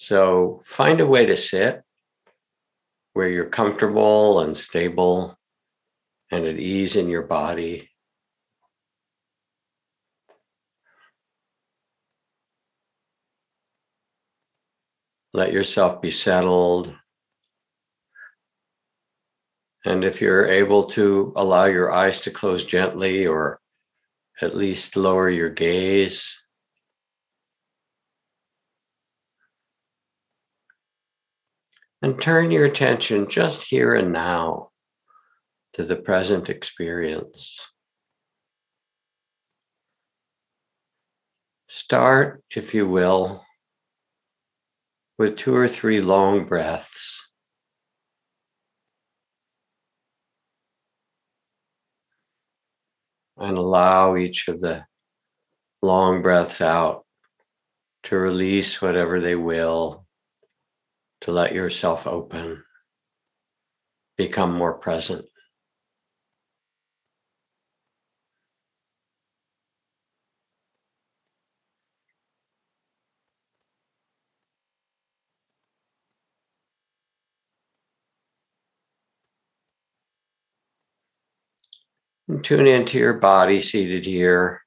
So find a way to sit where you're comfortable and stable and at ease in your body. Let yourself be settled. And if you're able to allow your eyes to close gently or at least lower your gaze, and turn your attention just here and now to the present experience. Start, if you will, with two or three long breaths. And allow each of the long breaths out to release whatever they will, to let yourself open, become more present. And tune into your body seated here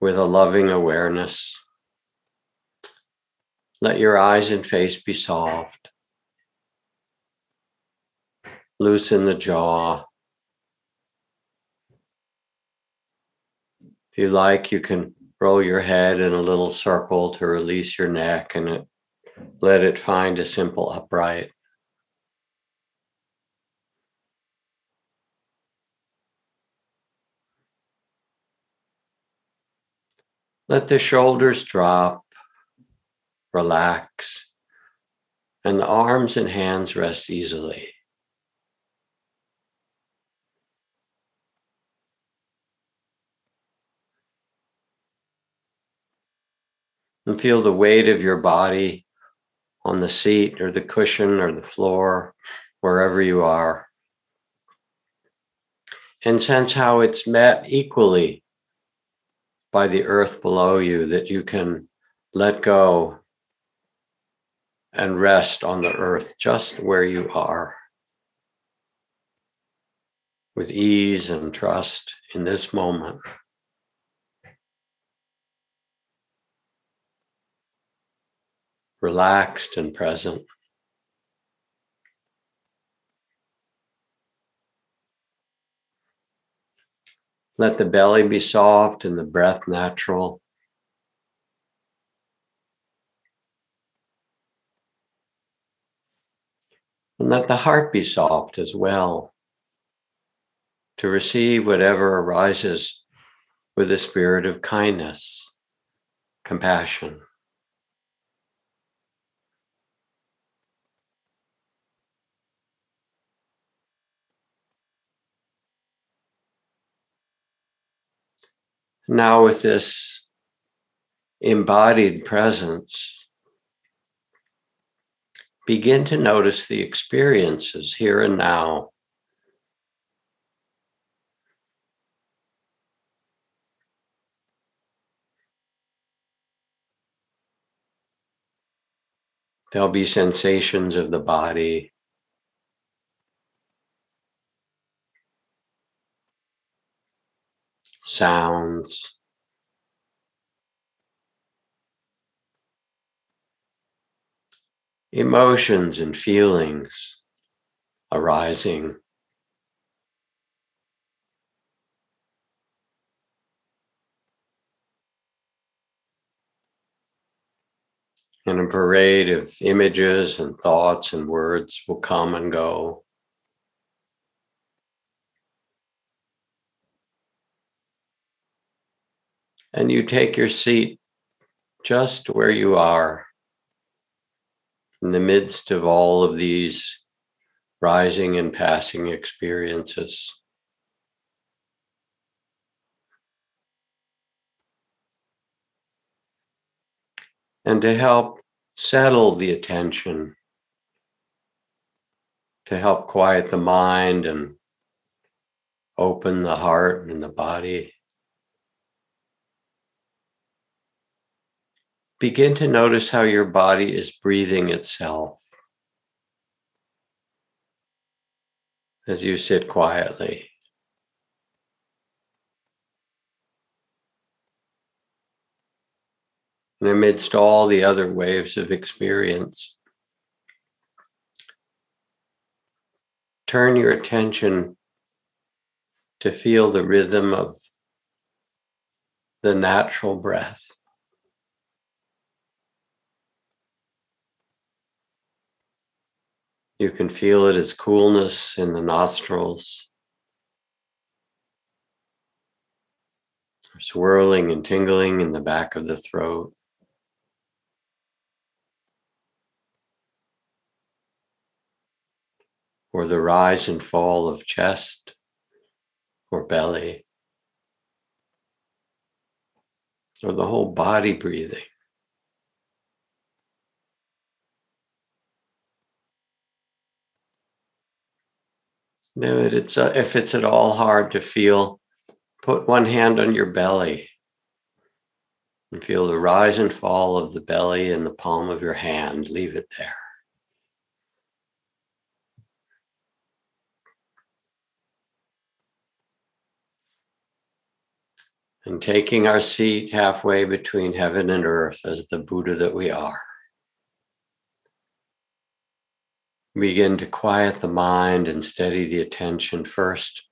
with a loving awareness. Let your eyes and face be soft. Loosen the jaw. If you like, you can roll your head in a little circle to release your neck and it, let it find a simple upright. Let the shoulders drop, relax, and the arms and hands rest easily. And feel the weight of your body on the seat or the cushion or the floor, wherever you are. And sense how it's met equally by the earth below you that you can let go and rest on the earth just where you are with ease and trust in this moment. Relaxed and present. Let the belly be soft and the breath natural. Let the heart be soft as well to receive whatever arises with a spirit of kindness, compassion. Now, with this embodied presence, begin to notice the experiences here and now. There'll be sensations of the body. sounds. Emotions and feelings arising. And a parade of images and thoughts and words will come and go. and you take your seat just where you are in the midst of all of these rising and passing experiences. And to help settle the attention, to help quiet the mind and open the heart and the body. Begin to notice how your body is breathing itself as you sit quietly. And amidst all the other waves of experience, turn your attention to feel the rhythm of the natural breath. You can feel it as coolness in the nostrils, swirling and tingling in the back of the throat. Or the rise and fall of chest or belly, or the whole body breathing. Now, it's, uh, if it's at all hard to feel, put one hand on your belly and feel the rise and fall of the belly in the palm of your hand. Leave it there. and taking our seat halfway between heaven and earth as the Buddha that we are. Begin to quiet the mind and steady the attention first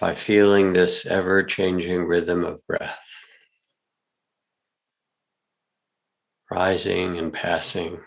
by feeling this ever changing rhythm of breath, rising and passing.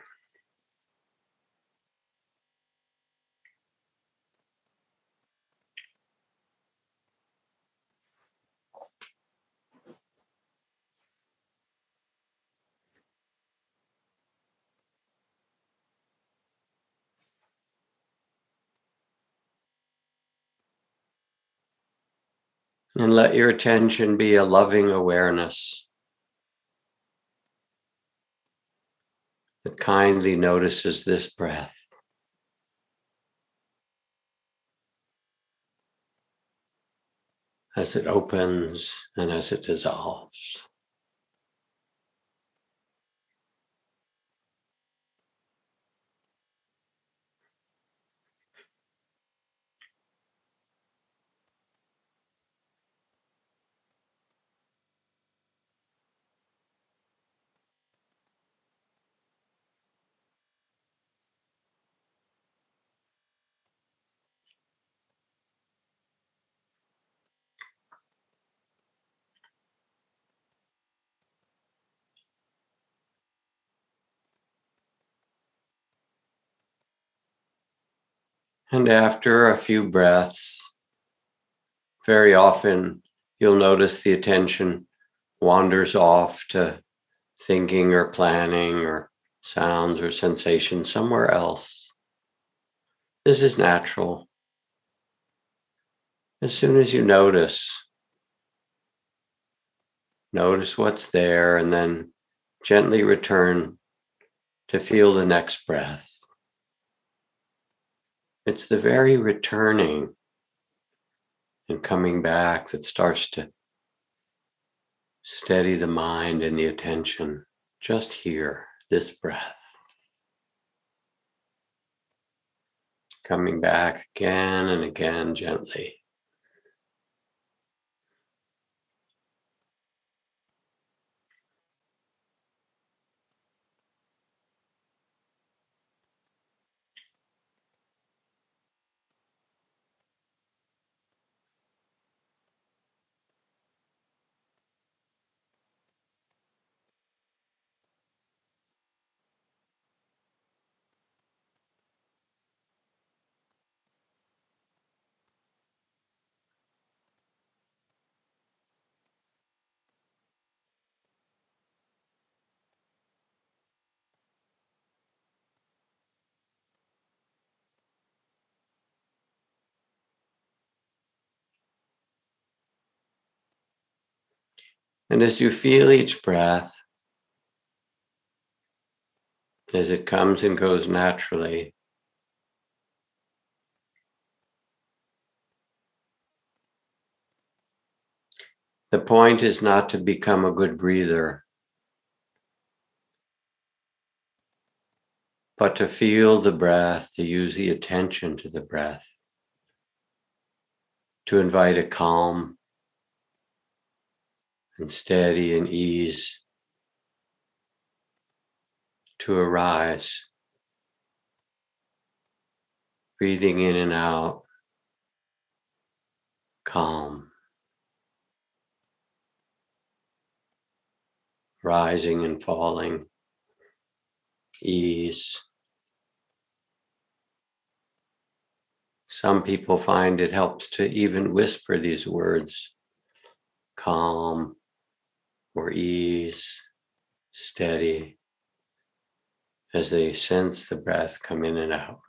And let your attention be a loving awareness that kindly notices this breath. As it opens and as it dissolves. And after a few breaths, very often you'll notice the attention wanders off to thinking or planning or sounds or sensations somewhere else. This is natural. As soon as you notice, notice what's there and then gently return to feel the next breath. It's the very returning and coming back that starts to steady the mind and the attention just here, this breath. Coming back again and again gently. And as you feel each breath, as it comes and goes naturally, the point is not to become a good breather, but to feel the breath, to use the attention to the breath, to invite a calm and steady and ease to arise. Breathing in and out, calm. Rising and falling, ease. Some people find it helps to even whisper these words calm or ease, steady, as they sense the breath come in and out.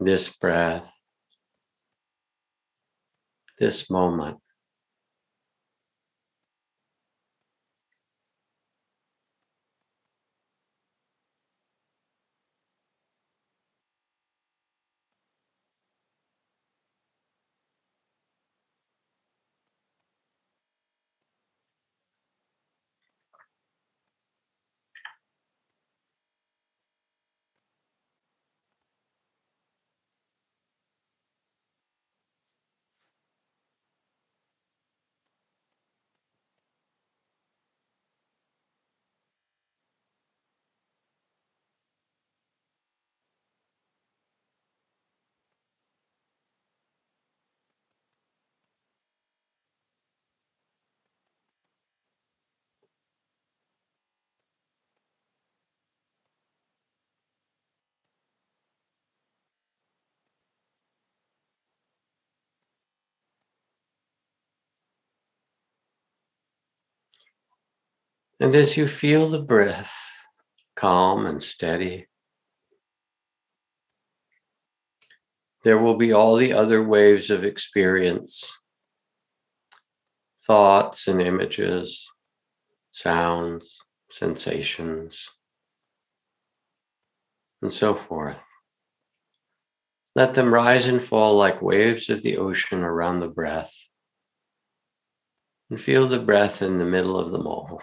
This breath, this moment. And as you feel the breath calm and steady, there will be all the other waves of experience thoughts and images, sounds, sensations, and so forth. Let them rise and fall like waves of the ocean around the breath. And feel the breath in the middle of them all.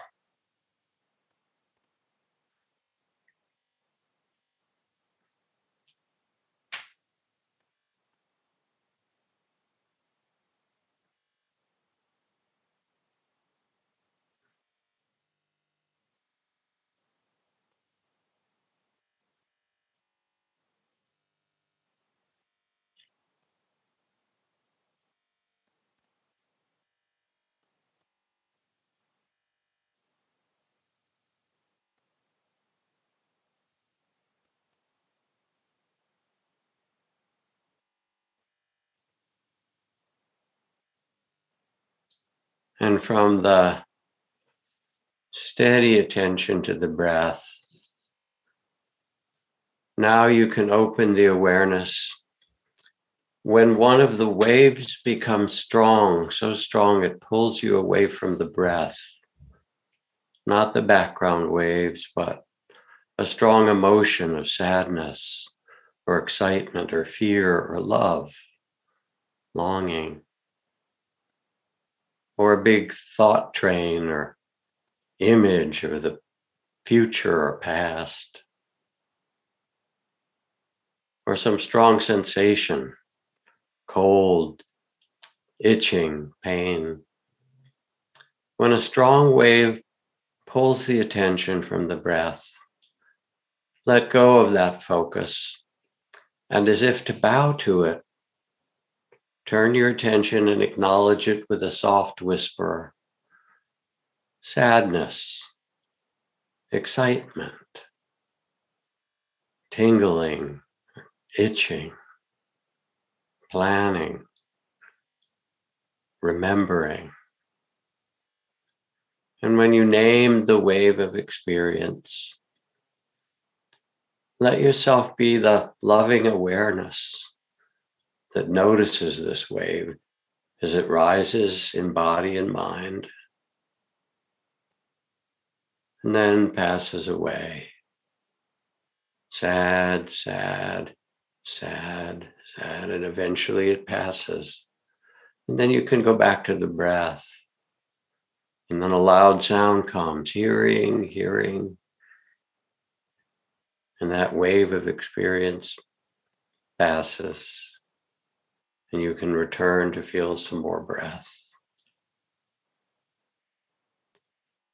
And from the steady attention to the breath, Now you can open the awareness. When one of the waves becomes strong, so strong it pulls you away from the breath, not the background waves, but a strong emotion of sadness or excitement or fear or love, longing, or a big thought train or image or the future or past, or some strong sensation cold, itching, pain. When a strong wave pulls the attention from the breath, let go of that focus and as if to bow to it, turn your attention and acknowledge it with a soft whisper. Sadness, excitement, tingling, itching. Planning, remembering. And when you name the wave of experience, let yourself be the loving awareness that notices this wave as it rises in body and mind and then passes away. Sad, sad, sad, sad, and eventually it passes. And then you can go back to the breath. And then a loud sound comes hearing, hearing. And that wave of experience passes. And you can return to feel some more breath.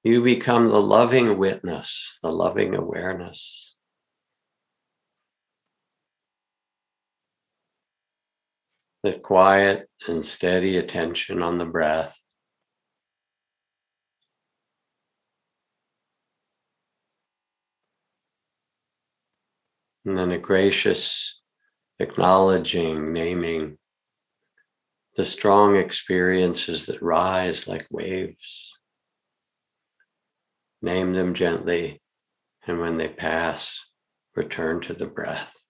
You become the loving witness, the loving awareness. the quiet and steady attention on the breath. And then a gracious acknowledging, naming the strong experiences that rise like waves. Name them gently, and when they pass, return to the breath.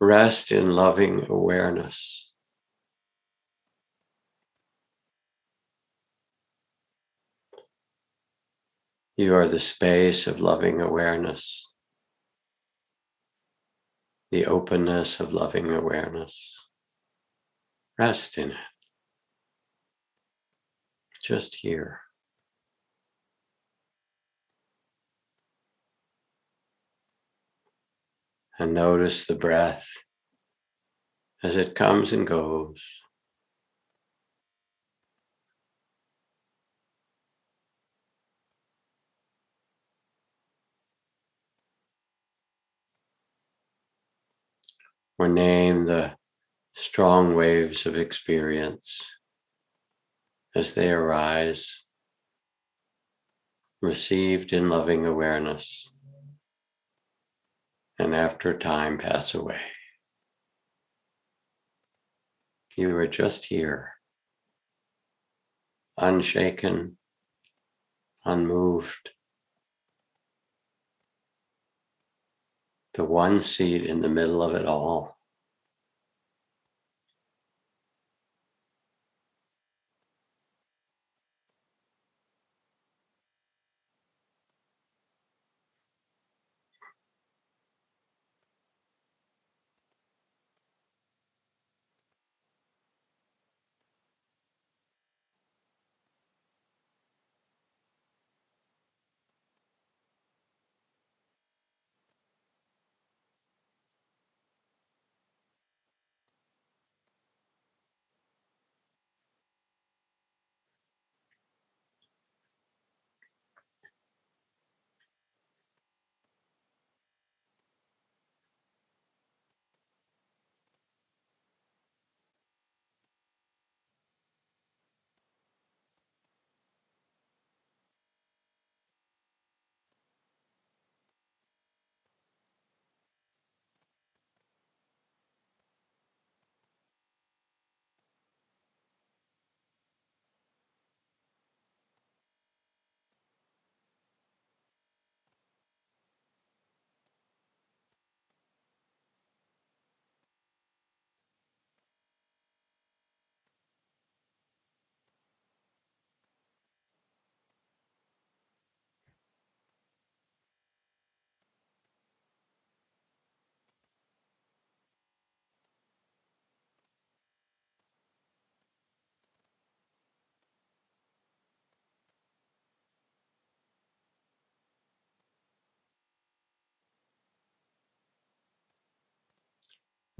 Rest in loving awareness. You are the space of loving awareness, the openness of loving awareness. Rest in it. Just here. And notice the breath as it comes and goes. Or name the strong waves of experience as they arise, received in loving awareness and after time pass away. You are just here, unshaken, unmoved. The one seat in the middle of it all.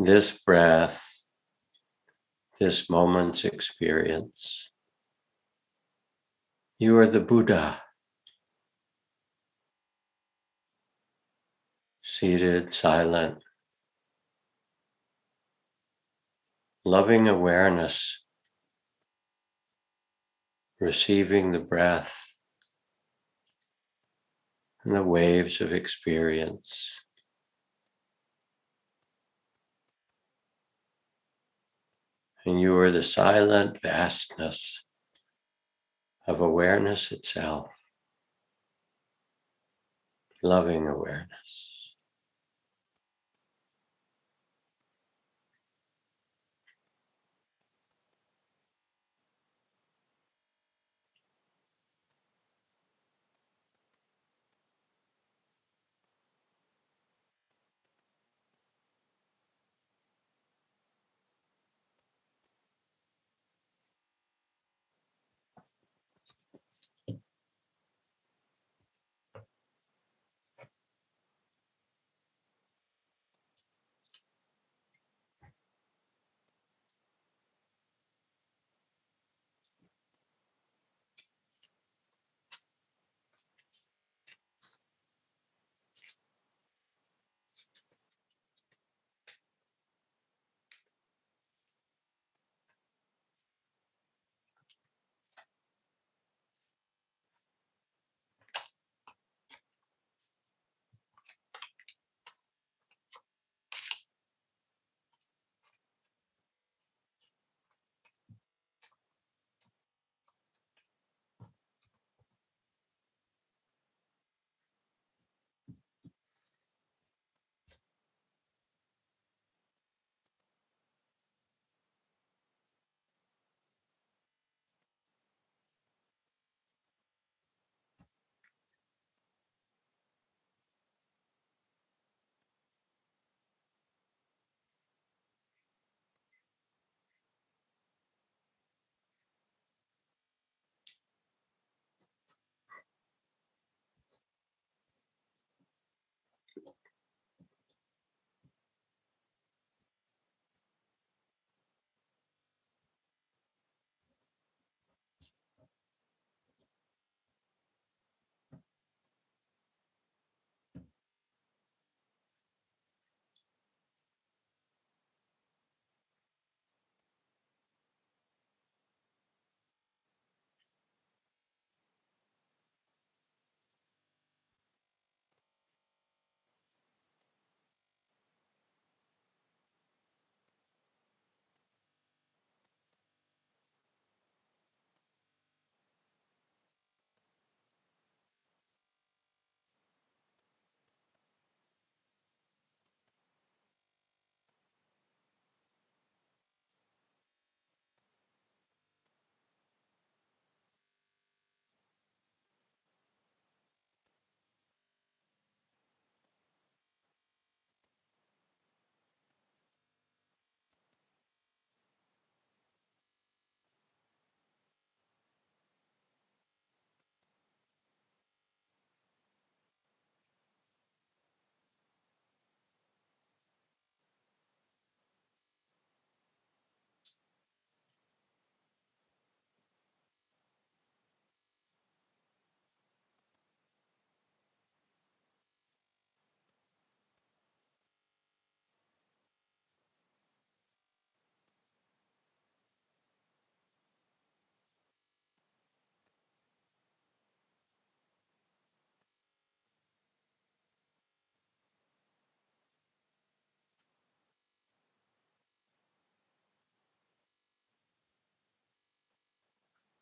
This breath, this moment's experience. You are the Buddha, seated, silent, loving awareness, receiving the breath and the waves of experience. And you are the silent vastness of awareness itself, loving awareness.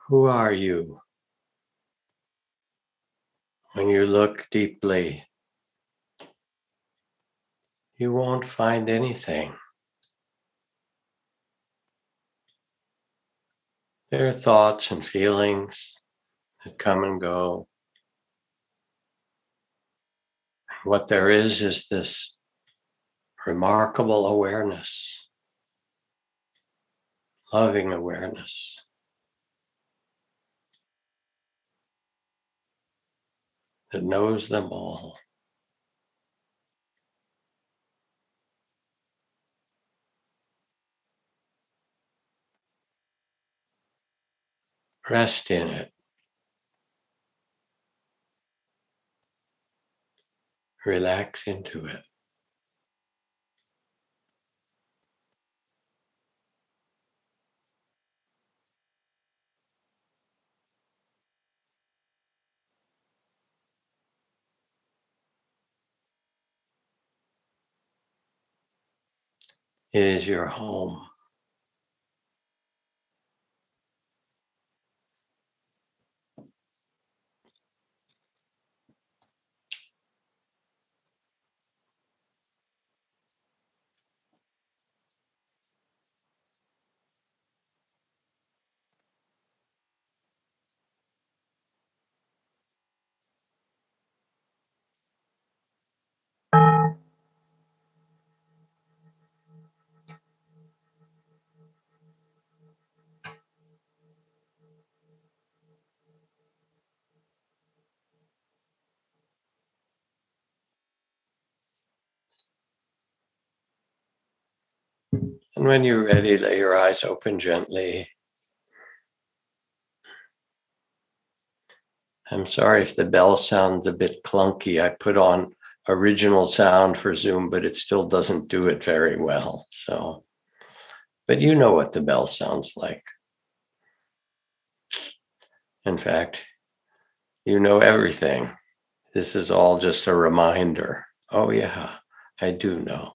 Who are you? When you look deeply, you won't find anything. There are thoughts and feelings that come and go. What there is is this remarkable awareness, loving awareness. that knows them all. Rest in it. Relax into it. Is your home. And when you're ready, lay your eyes open gently. I'm sorry if the bell sounds a bit clunky. I put on original sound for Zoom, but it still doesn't do it very well. So, but you know what the bell sounds like. In fact, you know everything. This is all just a reminder. Oh, yeah, I do know.